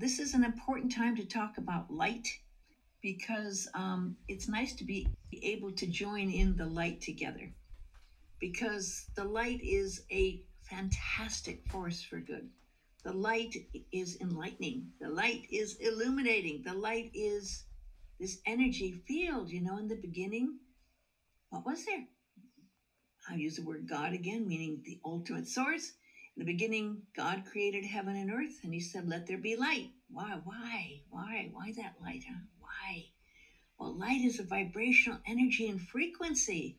this is an important time to talk about light because um, it's nice to be able to join in the light together because the light is a fantastic force for good. The light is enlightening, the light is illuminating, the light is this energy field. You know, in the beginning, what was there? I use the word God again, meaning the ultimate source. In the beginning, God created heaven and earth, and He said, Let there be light. Why? Why? Why? Why that light? Huh? Why? Well, light is a vibrational energy and frequency.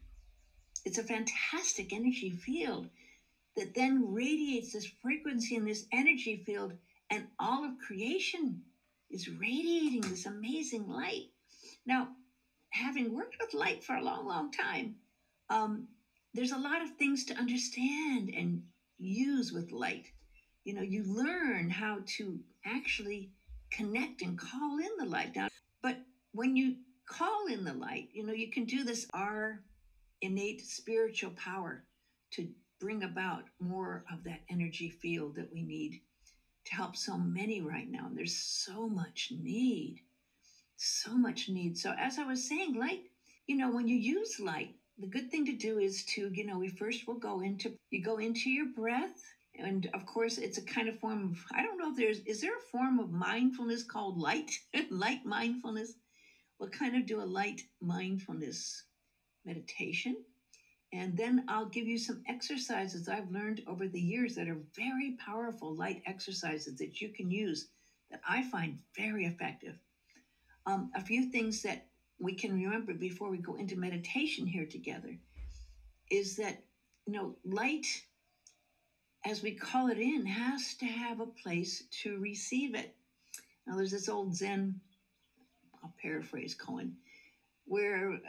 It's a fantastic energy field that then radiates this frequency in this energy field, and all of creation is radiating this amazing light. Now, having worked with light for a long, long time, um, there's a lot of things to understand and use with light. You know, you learn how to actually connect and call in the light. Now, but when you call in the light, you know, you can do this our innate spiritual power to bring about more of that energy field that we need to help so many right now. And there's so much need, so much need. So, as I was saying, light, you know, when you use light, the good thing to do is to, you know, we first will go into, you go into your breath. And of course, it's a kind of form of, I don't know if there's, is there a form of mindfulness called light? light mindfulness? We'll kind of do a light mindfulness meditation and then I'll give you some exercises I've learned over the years that are very powerful light exercises that you can use that I find very effective. Um, a few things that we can remember before we go into meditation here together is that, you know, light, as we call it in, has to have a place to receive it. Now, there's this old Zen, I'll paraphrase koan where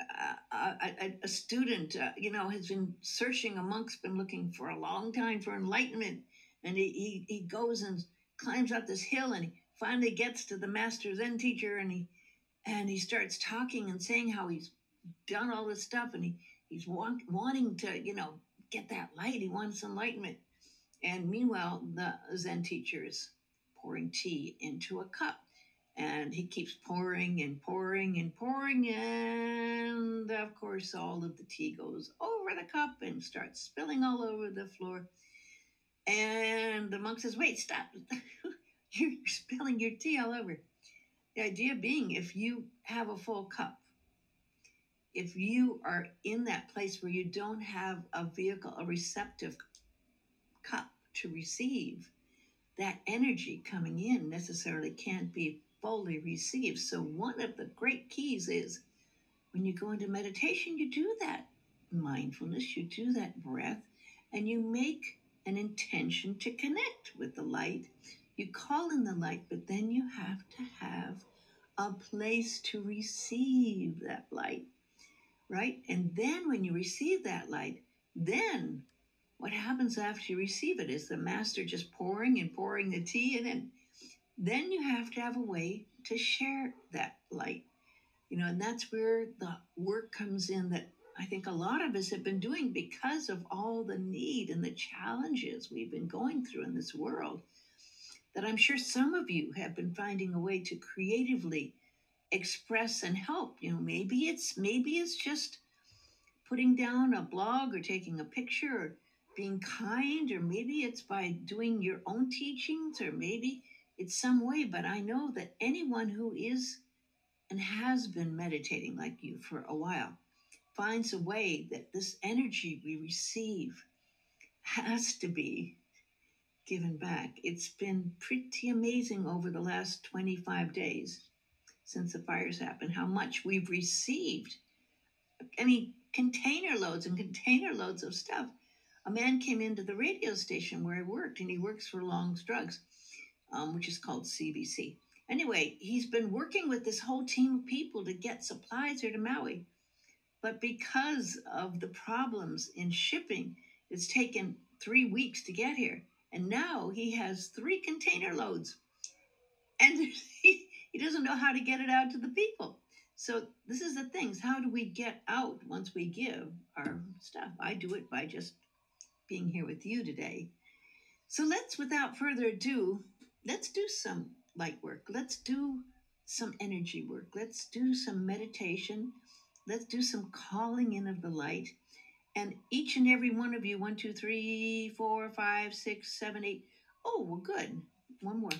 uh, a, a, student, uh, you know, has been searching, a monk's been looking for a long time for enlightenment. And he, he, he goes and climbs up this hill and he finally gets to the master Zen teacher and he, and he starts talking and saying how he's done all this stuff and he, he's want, wanting to, you know, get that light. He wants enlightenment. And meanwhile, the Zen teacher is pouring tea into a cup and he keeps pouring and pouring and pouring and of course all of the tea goes over the cup and starts spilling all over the floor and the monk says wait stop you're spilling your tea all over the idea being if you have a full cup if you are in that place where you don't have a vehicle a receptive cup to receive that energy coming in necessarily can't be fully received. So, one of the great keys is when you go into meditation, you do that mindfulness, you do that breath, and you make an intention to connect with the light. You call in the light, but then you have to have a place to receive that light, right? And then when you receive that light, then what happens after you receive it is the master just pouring and pouring the tea and then then you have to have a way to share that light. You know, and that's where the work comes in that I think a lot of us have been doing because of all the need and the challenges we've been going through in this world. That I'm sure some of you have been finding a way to creatively express and help. You know, maybe it's maybe it's just putting down a blog or taking a picture or being kind, or maybe it's by doing your own teachings, or maybe it's some way, but I know that anyone who is and has been meditating like you for a while finds a way that this energy we receive has to be given back. It's been pretty amazing over the last 25 days since the fires happened how much we've received. I mean, container loads and container loads of stuff. A man came into the radio station where I worked, and he works for Long's Drugs um, which is called CVS. Anyway, he's been working with this whole team of people to get supplies here to Maui. But because of the problems in shipping, it's taken three weeks to get here. And now he has three container loads. And he, he doesn't know how to get it out to the people. So this is the things. How do we get out once we give our stuff? I do it by just being here with you today. So let's, without further ado, let's do some light work. Let's do some energy work. Let's do some meditation. Let's do some calling in of the light. And each and every one of you, one, two, three, four, five, six, seven, eight. Oh, well, good. One more.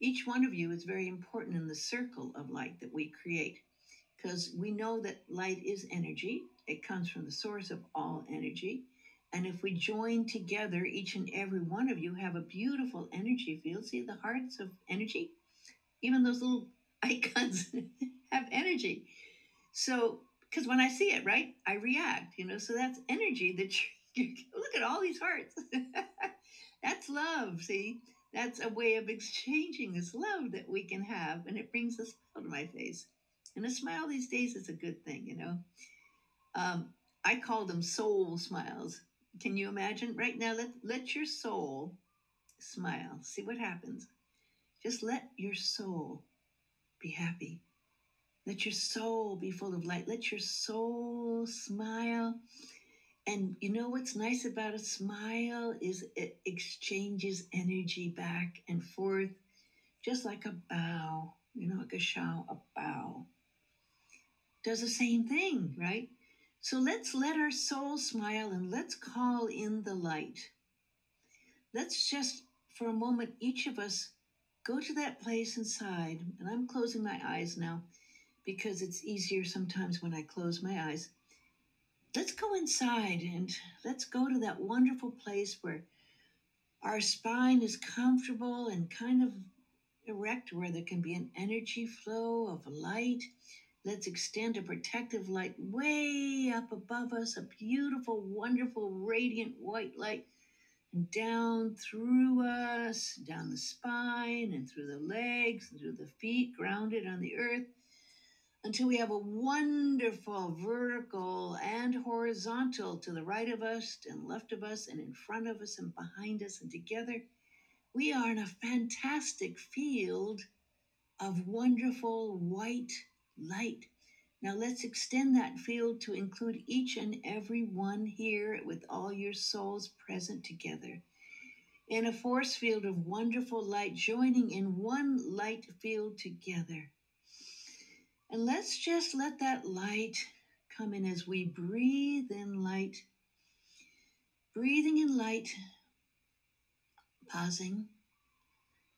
Each one of you is very important in the circle of light that we create because we know that light is energy. It comes from the source of all energy. And if we join together, each and every one of you have a beautiful energy field. See the hearts of energy? Even those little icons have energy. So, because when I see it, right, I react, you know, so that's energy that you, look at all these hearts. that's love, see? That's a way of exchanging this love that we can have, and it brings a smile to my face. And a smile these days is a good thing, you know. Um, I call them soul smiles. Can you imagine? Right now, let, let your soul smile. See what happens. Just let your soul be happy. Let your soul be full of light. Let your soul smile. And you know what's nice about a smile is it exchanges energy back and forth, just like a bow, you know, like a show, a bow. Does the same thing, right? So let's let our soul smile and let's call in the light. Let's just, for a moment, each of us go to that place inside, and I'm closing my eyes now because it's easier sometimes when I close my eyes. Let's go inside and let's go to that wonderful place where our spine is comfortable and kind of erect, where there can be an energy flow of light. Let's extend a protective light way up above us, a beautiful, wonderful, radiant white light and down through us, down the spine and through the legs and through the feet, grounded on the earth, until we have a wonderful vertical and horizontal to the right of us and left of us and in front of us and behind us. And together, we are in a fantastic field of wonderful white light. Now let's extend that field to include each and every one here with all your souls present together. In a force field of wonderful light, joining in one light field together. And let's just let that light come in as we breathe in light. Breathing in light, pausing,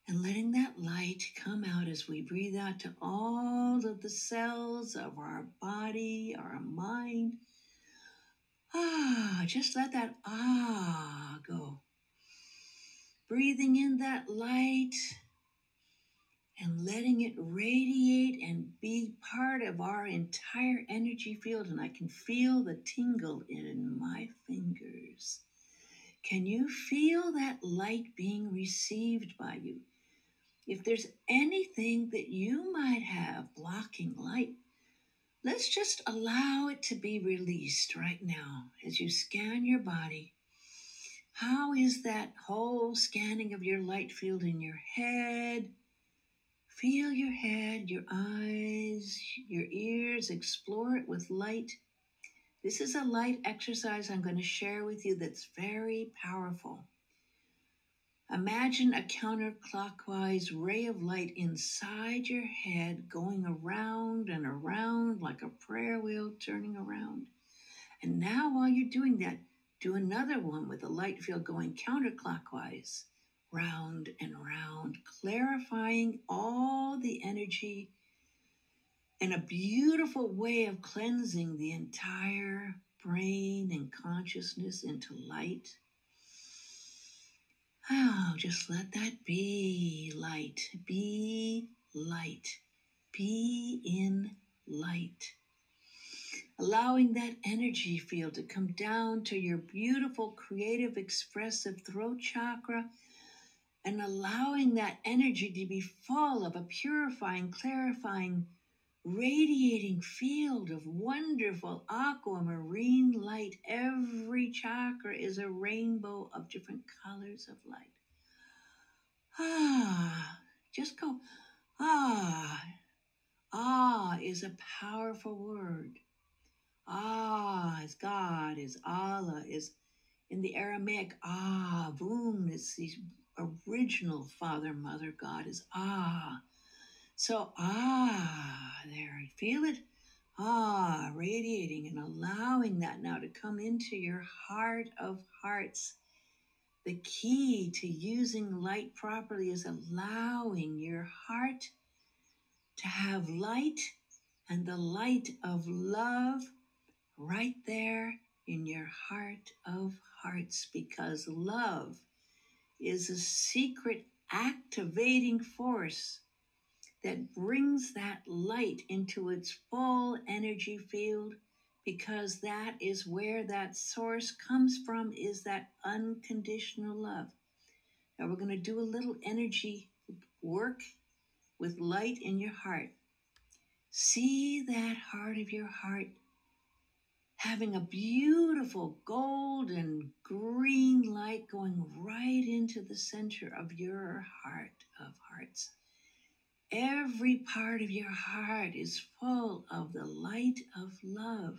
and letting that light come out as we breathe out to all of the cells of our body, our mind. Ah, just let that ah go. Breathing in that light and letting it radiate and be part of our entire energy field. And I can feel the tingle in my fingers. Can you feel that light being received by you? if there's anything that you might have blocking light, let's just allow it to be released right now as you scan your body. How is that whole scanning of your light field in your head? Feel your head, your eyes, your ears, explore it with light. This is a light exercise I'm going to share with you that's very powerful. Imagine a counterclockwise ray of light inside your head going around and around like a prayer wheel turning around. And now, while you're doing that, do another one with the light field going counterclockwise, round and round, clarifying all the energy and a beautiful way of cleansing the entire brain and consciousness into light. Oh, just let that be light. Be light. Be in light. Allowing that energy field to come down to your beautiful, creative, expressive throat chakra and allowing that energy to be full of a purifying, clarifying, radiating field of wonderful aquamarine light. Every chakra is a rainbow of different colors of light. Ah, just go. Ah, ah is a powerful word. Ah is God, is Allah, is in the Aramaic, ah, boom, is the original Father, Mother, God is ah. So, ah, there, feel it. Ah, radiating and allowing that now to come into your heart of hearts. The key to using light properly is allowing your heart to have light and the light of love right there in your heart of hearts because love is a secret activating force that brings that light into its full energy field because that is where that source comes from is that unconditional love. Now we're going to do a little energy work with light in your heart. See that heart of your heart having a beautiful golden green light going right into the center of your heart of hearts. Every part of your heart is full of the light of love.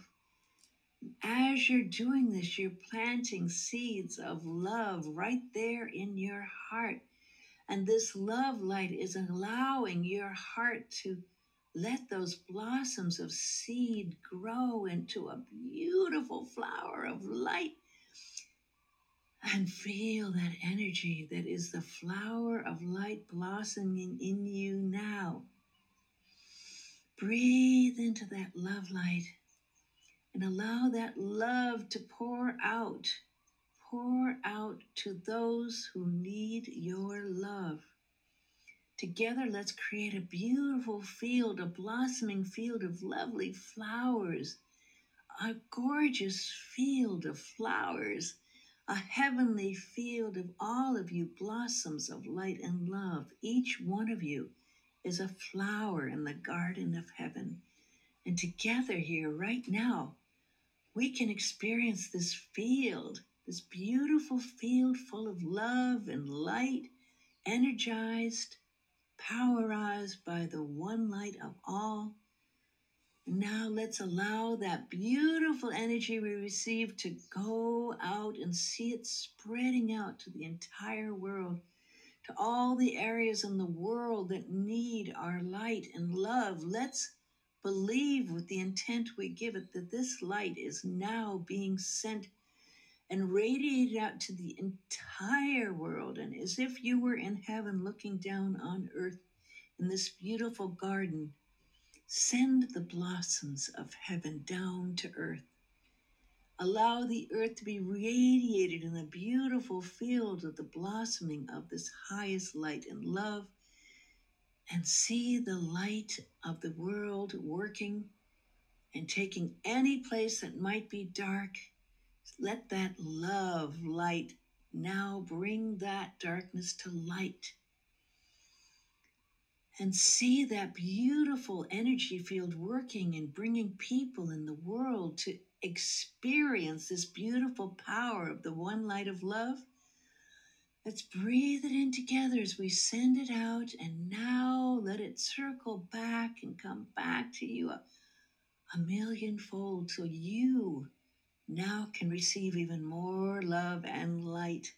As you're doing this, you're planting seeds of love right there in your heart. And this love light is allowing your heart to let those blossoms of seed grow into a beautiful flower of light. And feel that energy that is the flower of light blossoming in you now. Breathe into that love light and allow that love to pour out. Pour out to those who need your love. Together, let's create a beautiful field, a blossoming field of lovely flowers, a gorgeous field of flowers, a heavenly field of all of you blossoms of light and love. Each one of you is a flower in the garden of heaven. And together, here, right now, we can experience this field, this beautiful field full of love and light, energized powerized by the one light of all. Now let's allow that beautiful energy we receive to go out and see it spreading out to the entire world, to all the areas in the world that need our light and love. Let's believe with the intent we give it that this light is now being sent and radiated out to the entire world, and as if you were in heaven looking down on earth in this beautiful garden, send the blossoms of heaven down to earth. Allow the earth to be radiated in the beautiful field of the blossoming of this highest light and love, and see the light of the world working and taking any place that might be dark let that love light now bring that darkness to light. And see that beautiful energy field working and bringing people in the world to experience this beautiful power of the one light of love. Let's breathe it in together as we send it out, and now let it circle back and come back to you a, a millionfold so you now can receive even more love and light.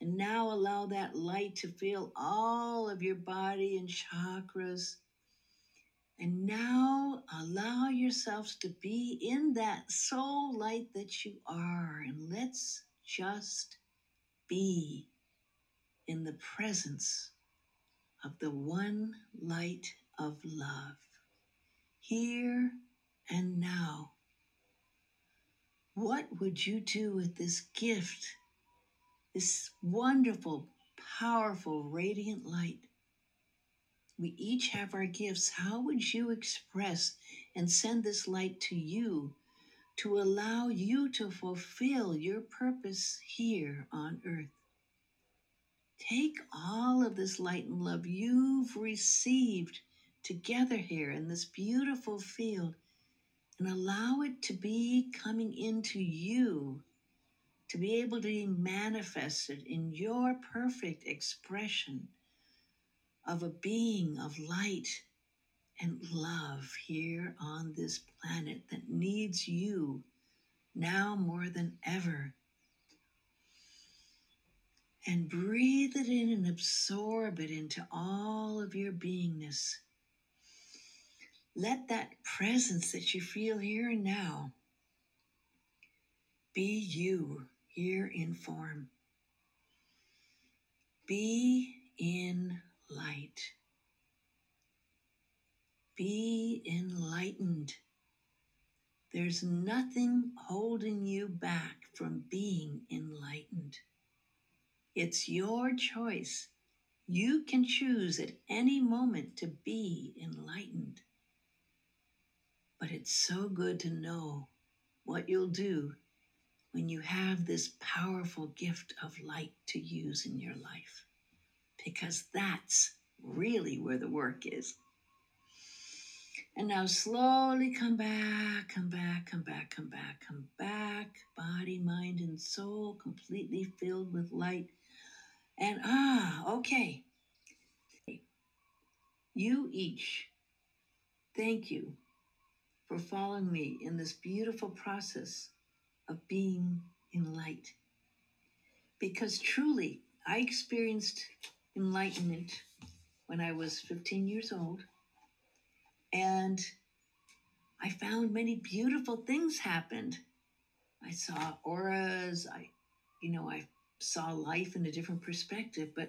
And now allow that light to fill all of your body and chakras. And now allow yourselves to be in that soul light that you are. And let's just be in the presence of the one light of love, here and now. What would you do with this gift, this wonderful, powerful, radiant light? We each have our gifts. How would you express and send this light to you to allow you to fulfill your purpose here on earth? Take all of this light and love you've received together here in this beautiful field and allow it to be coming into you to be able to be manifested in your perfect expression of a being of light and love here on this planet that needs you now more than ever. and breathe it in and absorb it into all of your beingness. Let that presence that you feel here and now be you here in form. Be in light. Be enlightened. There's nothing holding you back from being enlightened. It's your choice. You can choose at any moment to be enlightened. But it's so good to know what you'll do when you have this powerful gift of light to use in your life, because that's really where the work is. And now slowly come back, come back, come back, come back, come back. Body, mind, and soul completely filled with light. And ah, okay. You each, thank you for following me in this beautiful process of being in light. Because truly, I experienced enlightenment when I was 15 years old and I found many beautiful things happened. I saw auras, I you know, I saw life in a different perspective, but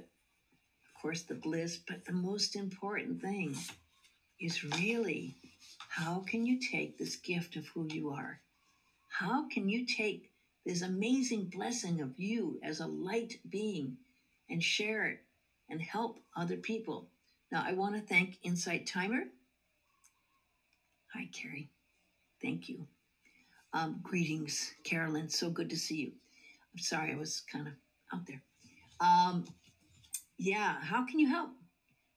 of course the bliss, but the most important thing is really how can you take this gift of who you are? How can you take this amazing blessing of you as a light being and share it and help other people? Now, I want to thank Insight Timer Hi, Carrie. Thank you. Um, greetings, Carolyn. So good to see you. I'm sorry I was kind of out there. Um, yeah, how can you help?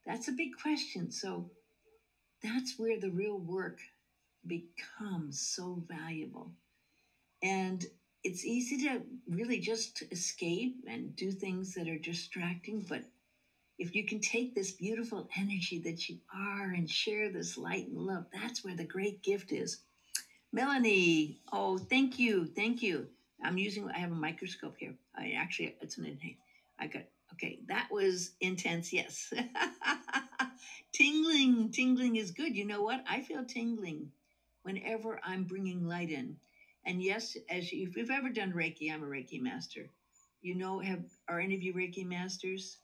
That's a big question. So that's where the real work becomes so valuable. And it's easy to really just escape and do things that are distracting, but if you can take this beautiful energy that you are and share this light and love, that's where the great gift is. Melanie, oh, thank you, thank you. I'm using, I have a microscope here. I actually, it's an. I got, okay, that was intense, yes. tingling, tingling is good. You know what? I feel tingling whenever I'm bringing light in. And yes, as you, if you've ever done Reiki, I'm a Reiki master. You know, have are any of you Reiki masters?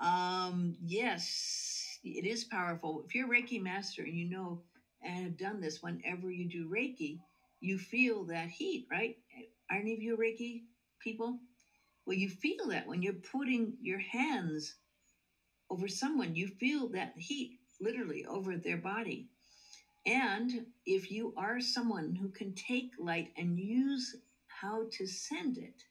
Um, yes, it is powerful. If you're a Reiki master and you know and have done this whenever you do Reiki, you feel that heat, right? Are any of you Reiki people? Well, you feel that when you're putting your hands over someone, you feel that heat literally over their body. And if you are someone who can take light and use how to send it,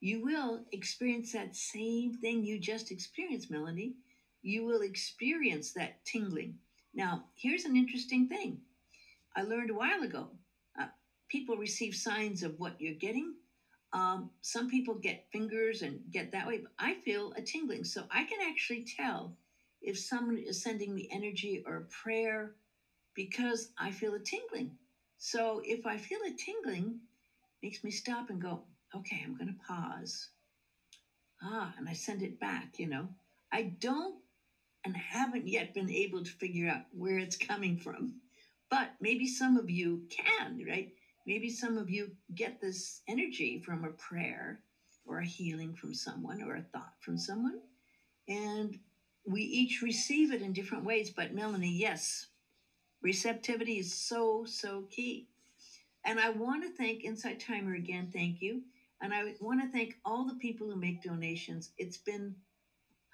you will experience that same thing you just experienced, Melanie. You will experience that tingling. Now, here's an interesting thing I learned a while ago. Uh, people receive signs of what you're getting. Um, some people get fingers and get that way, but I feel a tingling. So I can actually tell if someone is sending me energy or a prayer because I feel a tingling. So if I feel a tingling, makes me stop and go, okay, I'm going to pause. Ah, and I send it back, you know. I don't and haven't yet been able to figure out where it's coming from. But maybe some of you can, right? Maybe some of you get this energy from a prayer or a healing from someone or a thought from someone. And we each receive it in different ways. But Melanie, yes, receptivity is so, so key. And I want to thank Insight Timer again. Thank you. And I want to thank all the people who make donations. It's been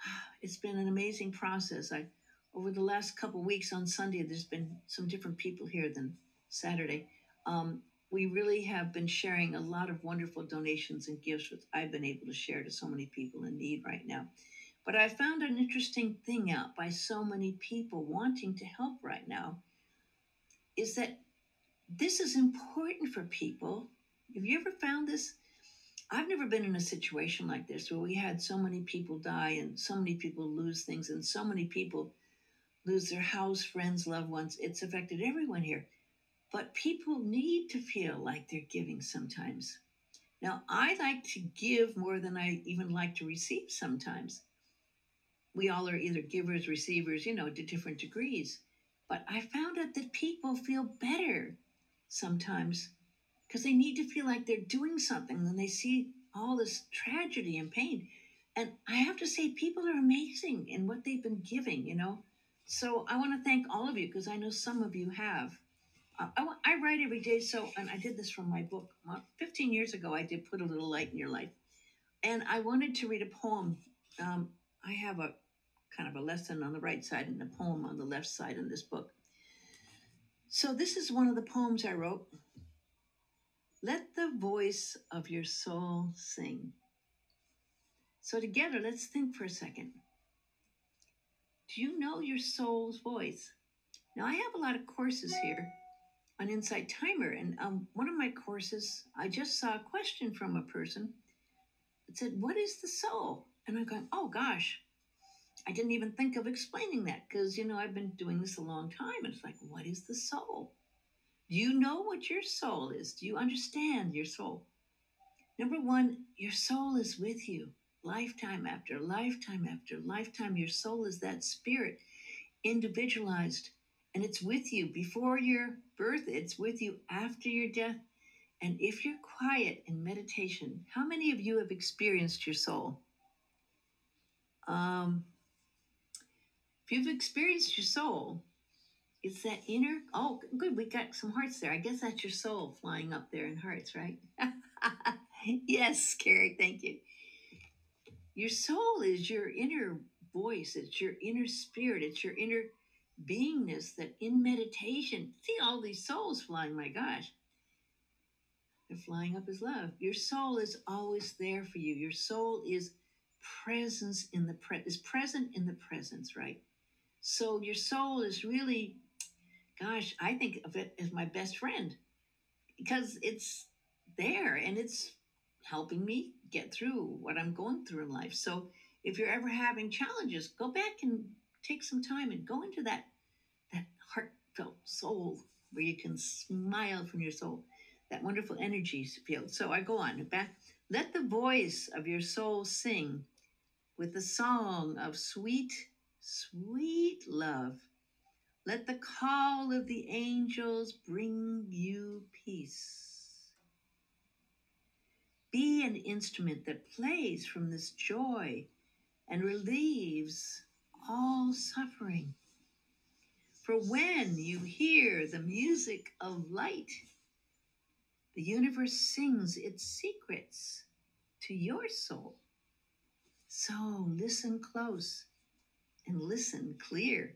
it's been an amazing process. I over the last couple weeks on Sunday, there's been some different people here than Saturday. Um, we really have been sharing a lot of wonderful donations and gifts, which I've been able to share to so many people in need right now. But I found an interesting thing out by so many people wanting to help right now is that this is important for people. Have you ever found this? I've never been in a situation like this where we had so many people die and so many people lose things and so many people lose their house, friends, loved ones. It's affected everyone here. But people need to feel like they're giving sometimes. Now, I like to give more than I even like to receive sometimes. We all are either givers, receivers, you know, to different degrees. But I found out that people feel better sometimes because they need to feel like they're doing something when they see all this tragedy and pain. And I have to say, people are amazing in what they've been giving, you know. So I want to thank all of you because I know some of you have. I, I write every day, so, and I did this from my book. 15 years ago, I did Put a Little Light in Your Life. And I wanted to read a poem. Um, I have a kind of a lesson on the right side and a poem on the left side in this book. So this is one of the poems I wrote. Let the voice of your soul sing. So, together, let's think for a second. Do you know your soul's voice? Now, I have a lot of courses here on Insight Timer, and um, one of my courses, I just saw a question from a person that said, What is the soul? And I'm going, Oh gosh, I didn't even think of explaining that because, you know, I've been doing this a long time. And it's like, What is the soul? Do you know what your soul is? Do you understand your soul? Number one, your soul is with you lifetime after lifetime after lifetime. Your soul is that spirit, individualized, and it's with you before your birth, it's with you after your death. And if you're quiet in meditation, how many of you have experienced your soul? Um, if you've experienced your soul, it's that inner, oh, good, we got some hearts there. I guess that's your soul flying up there in hearts, right? yes, Carrie, thank you. Your soul is your inner voice, it's your inner spirit, it's your inner beingness that in meditation, see all these souls flying, my gosh. They're flying up as love. Your soul is always there for you. Your soul is presence in the pre- is present in the presence, right? So your soul is really gosh, I think of it as my best friend because it's there and it's helping me get through what I'm going through in life. So if you're ever having challenges, go back and take some time and go into that that heartfelt soul where you can smile from your soul, that wonderful energy field. So I go on back. Let the voice of your soul sing with the song of sweet, sweet love let the call of the angels bring you peace. Be an instrument that plays from this joy and relieves all suffering. For when you hear the music of light, the universe sings its secrets to your soul. So listen close and listen clear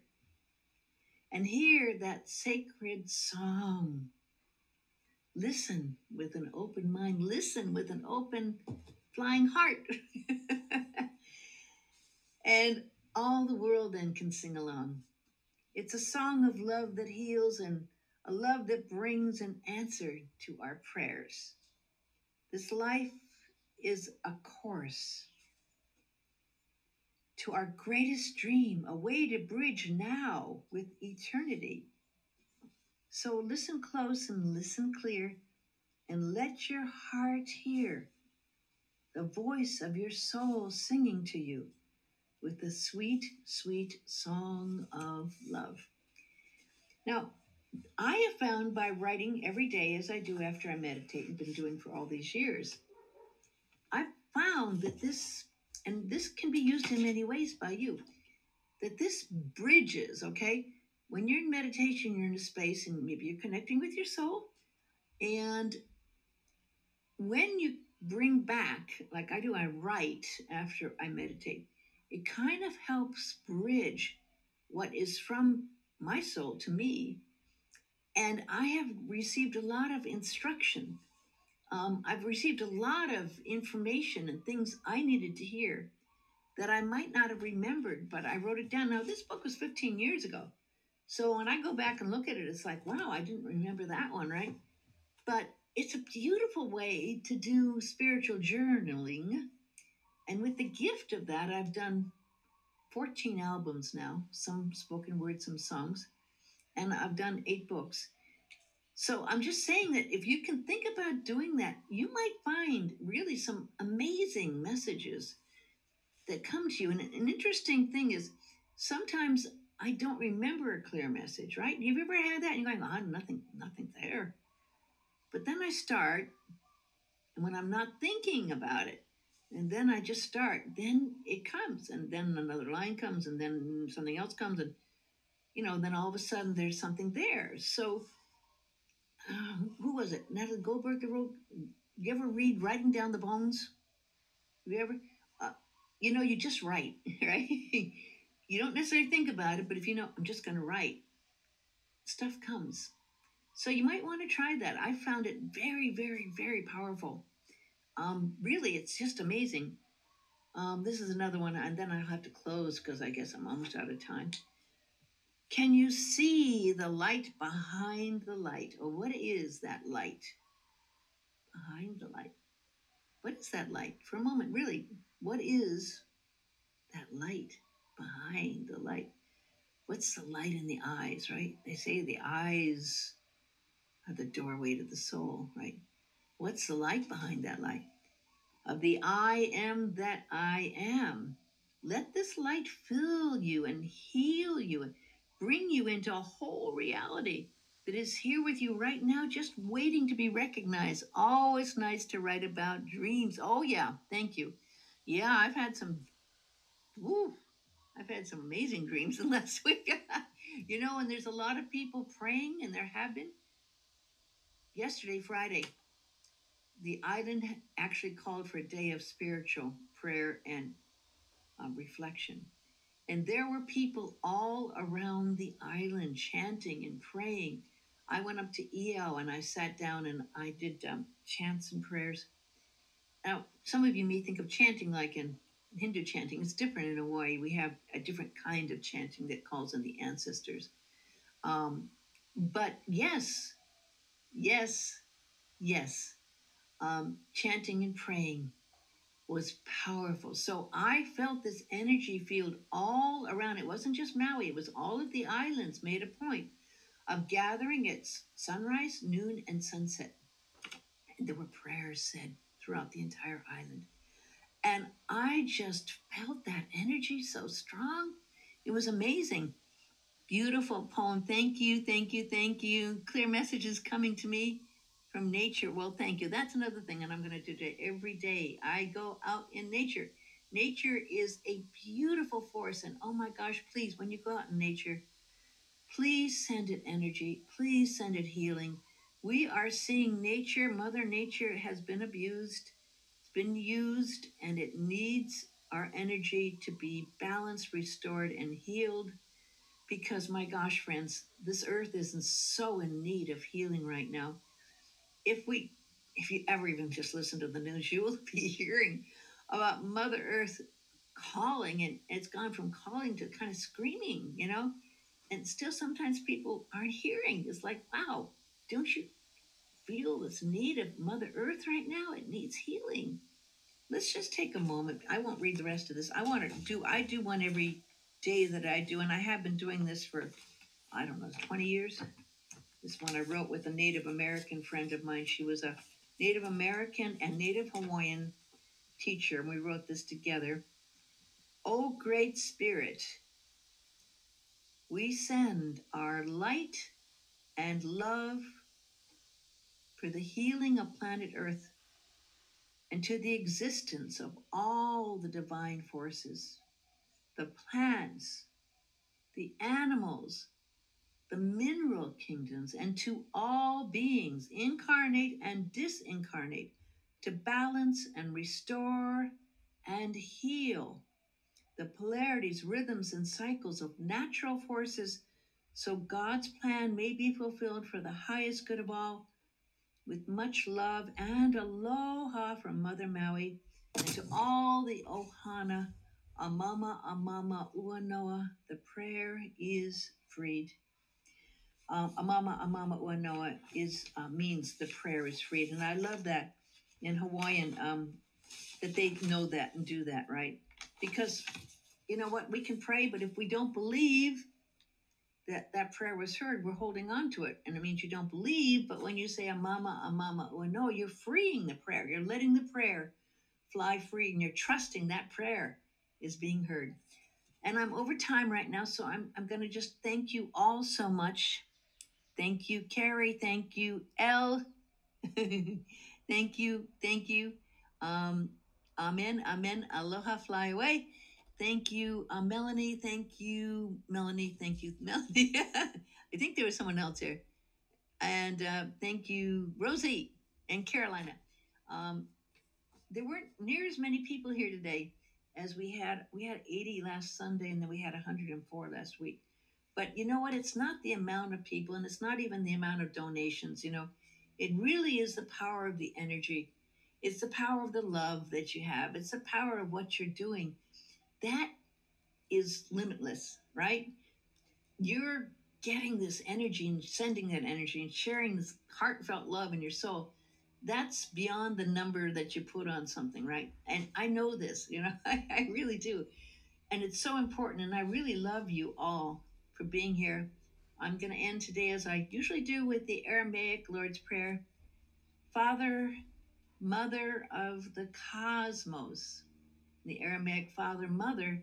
and hear that sacred song. Listen with an open mind, listen with an open flying heart. and all the world then can sing along. It's a song of love that heals and a love that brings an answer to our prayers. This life is a course to our greatest dream, a way to bridge now with eternity. So listen close and listen clear, and let your heart hear the voice of your soul singing to you with the sweet, sweet song of love. Now, I have found by writing every day, as I do after I meditate and been doing for all these years, I've found that this and this can be used in many ways by you, that this bridges, okay? When you're in meditation, you're in a space and maybe you're connecting with your soul. And when you bring back, like I do, I write after I meditate, it kind of helps bridge what is from my soul to me. And I have received a lot of instruction um, I've received a lot of information and things I needed to hear that I might not have remembered, but I wrote it down. Now, this book was 15 years ago. So when I go back and look at it, it's like, wow, I didn't remember that one, right? But it's a beautiful way to do spiritual journaling. And with the gift of that, I've done 14 albums now, some spoken word, some songs, and I've done eight books. So I'm just saying that if you can think about doing that, you might find really some amazing messages that come to you. And an interesting thing is sometimes I don't remember a clear message, right? You've you ever had that? And you're going, oh, nothing, nothing there. But then I start, and when I'm not thinking about it, and then I just start, then it comes, and then another line comes, and then something else comes, and you know, then all of a sudden there's something there. So, uh, who was it? Natalie Goldberg wrote. You ever read Writing Down the Bones? Have you ever? Uh, you know, you just write, right? you don't necessarily think about it, but if you know, I'm just going to write, stuff comes. So you might want to try that. I found it very, very, very powerful. Um, really, it's just amazing. Um, this is another one, and then I'll have to close because I guess I'm almost out of time. Can you see the light behind the light? Or what is that light behind the light? What is that light? For a moment, really, what is that light behind the light? What's the light in the eyes, right? They say the eyes are the doorway to the soul, right? What's the light behind that light? Of the I am that I am. Let this light fill you and heal you and bring you into a whole reality that is here with you right now, just waiting to be recognized. Oh, Always nice to write about dreams. Oh, yeah, thank you. Yeah, I've had some, woo, I've had some amazing dreams in last week. you know, and there's a lot of people praying, and there have been. Yesterday, Friday, the island actually called for a day of spiritual prayer and uh, reflection. And there were people all around the island chanting and praying. I went up to EL and I sat down and I did um, chants and prayers. Now, some of you may think of chanting like in Hindu chanting. It's different in Hawaii. We have a different kind of chanting that calls on the ancestors. Um, but yes, yes, yes, um, chanting and praying was powerful. So I felt this energy field all around. It wasn't just Maui, it was all of the islands made a point of gathering at sunrise, noon, and sunset. And there were prayers said throughout the entire island. And I just felt that energy so strong. It was amazing. Beautiful poem. Thank you, thank you, thank you. Clear messages coming to me from nature. Well, thank you. That's another thing, and I'm going to do it every day. I go out in nature. Nature is a beautiful force, and oh my gosh, please, when you go out in nature, please send it energy. Please send it healing. We are seeing nature, Mother Nature has been abused, it's been used, and it needs our energy to be balanced, restored, and healed. Because, my gosh, friends, this earth is in so in need of healing right now if we if you ever even just listen to the news, you will be hearing about Mother Earth calling, and it's gone from calling to kind of screaming, you know. And still, sometimes people aren't hearing. It's like, wow, don't you feel this need of Mother Earth right now? It needs healing. Let's just take a moment. I won't read the rest of this. I want to do. I do one every day that I do, and I have been doing this for, I don't know, twenty years. This one I wrote with a Native American friend of mine. She was a Native American and Native Hawaiian teacher, and we wrote this together. O Great Spirit, we send our light and love for the healing of planet Earth and to the existence of all the divine forces, the plants, the animals, the mineral kingdoms, and to all beings, incarnate and disincarnate, to balance and restore and heal the polarities, rhythms, and cycles of natural forces so God's plan may be fulfilled for the highest good of all. With much love and aloha from Mother Maui, and to all the Ohana, Amama, Amama, Uanoa, the prayer is freed. Um, Amama Amama Uanoa is uh, means the prayer is freed, and I love that in Hawaiian um, that they know that and do that right because you know what we can pray, but if we don't believe that that prayer was heard, we're holding on to it. And it means you don't believe, but when you say a mama, a mama, well, no, you're freeing the prayer. You're letting the prayer fly free and you're trusting that prayer is being heard. And I'm over time right now, so I'm, I'm going to just thank you all so much. Thank you, Carrie. Thank you, Elle. thank you. Thank you. Um, amen. Amen. Aloha. Fly away. Thank you, uh, Melanie. Thank you, Melanie. Thank you, Melanie. I think there was someone else here. And uh, thank you, Rosie and Carolina. Um, there weren't near as many people here today as we had. We had 80 last Sunday, and then we had 104 last week. But you know what? It's not the amount of people, and it's not even the amount of donations. You know, it really is the power of the energy. It's the power of the love that you have. It's the power of what you're doing that is limitless, right? You're getting this energy and sending that energy and sharing this heartfelt love in your soul. That's beyond the number that you put on something, right? And I know this, you know, I, I really do. And it's so important. And I really love you all for being here. I'm going to end today as I usually do with the Aramaic Lord's Prayer. Father, Mother of the cosmos, the Aramaic father mother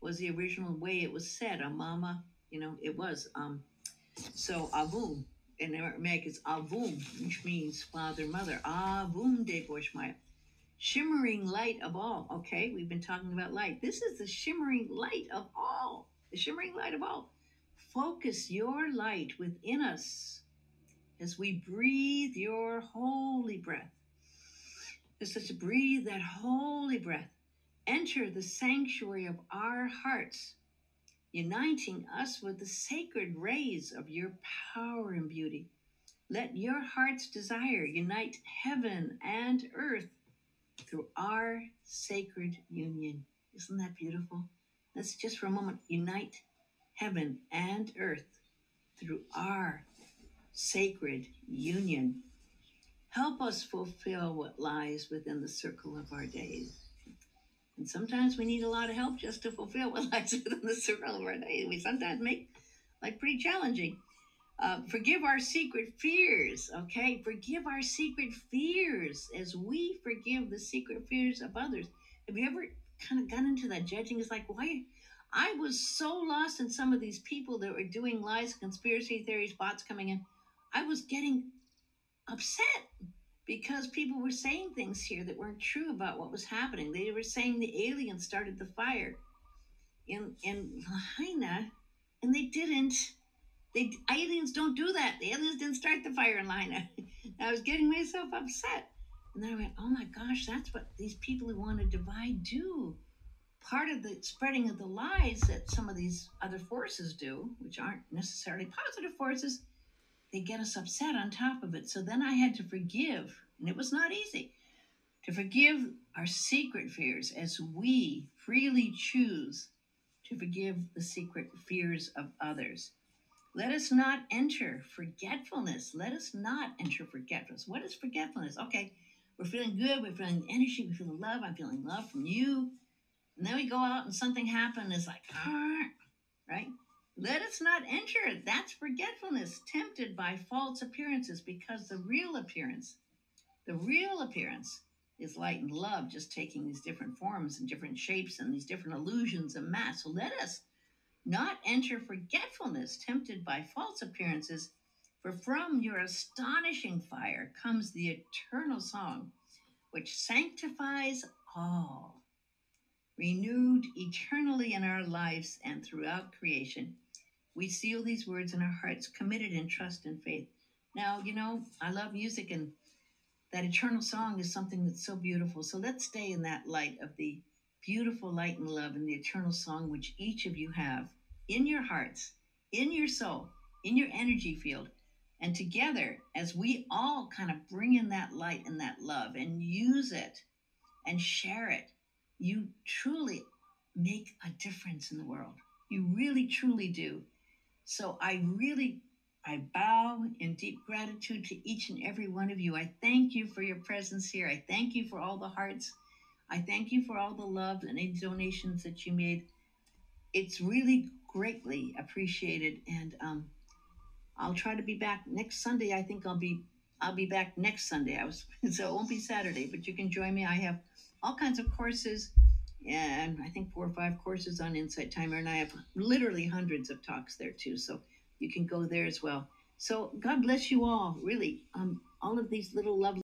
was the original way it was said. A mama, you know, it was. Um, so avum in Aramaic is avum, which means father mother. Avum de Boshmaya. Shimmering light of all. Okay, we've been talking about light. This is the shimmering light of all. The shimmering light of all. Focus your light within us as we breathe your holy breath. Just to breathe that holy breath enter the sanctuary of our hearts, uniting us with the sacred rays of your power and beauty. Let your heart's desire unite heaven and earth through our sacred union. Isn't that beautiful? Let's just for a moment unite heaven and earth through our sacred union. Help us fulfill what lies within the circle of our days. And sometimes we need a lot of help just to fulfill what lies within the circle of our days. We sometimes make like pretty challenging. Uh, forgive our secret fears, okay? Forgive our secret fears as we forgive the secret fears of others. Have you ever kind of gotten into that judging? It's like, why? I was so lost in some of these people that were doing lies, conspiracy theories, bots coming in. I was getting upset because people were saying things here that weren't true about what was happening. They were saying the aliens started the fire in in Lahaina, and they didn't. They aliens don't do that. The aliens didn't start the fire in Lahaina. I was getting myself upset, and then I went, "Oh my gosh, that's what these people who want to divide do." Part of the spreading of the lies that some of these other forces do, which aren't necessarily positive forces, they get us upset on top of it. So then I had to forgive, and it was not easy to forgive our secret fears as we freely choose to forgive the secret fears of others. Let us not enter forgetfulness. Let us not enter forgetfulness. What is forgetfulness? Okay, we're feeling good, we're feeling energy, we're feeling love, I'm feeling love from you. And then we go out and something happens, it's like, right? Let us not enter. That's forgetfulness, tempted by false appearances, because the real appearance, the real appearance is light and love, just taking these different forms and different shapes and these different illusions of mass. So let us not enter forgetfulness, tempted by false appearances, for from your astonishing fire comes the eternal song, which sanctifies all, renewed eternally in our lives and throughout creation we seal these words in our hearts, committed in trust and faith. Now, you know, I love music, and that eternal song is something that's so beautiful. So let's stay in that light of the beautiful light and love and the eternal song which each of you have in your hearts, in your soul, in your energy field. And together, as we all kind of bring in that light and that love and use it and share it, you truly make a difference in the world. You really, truly do. So I really I bow in deep gratitude to each and every one of you. I thank you for your presence here. I thank you for all the hearts. I thank you for all the love and any donations that you made. It's really greatly appreciated. And um, I'll try to be back next Sunday. I think I'll be I'll be back next Sunday. I was so it won't be Saturday, but you can join me. I have all kinds of courses, and I think four or five courses on Insight Timer, and I have literally hundreds of talks there too. So you can go there as well. So God bless you all. Really, um, all of these little lovely.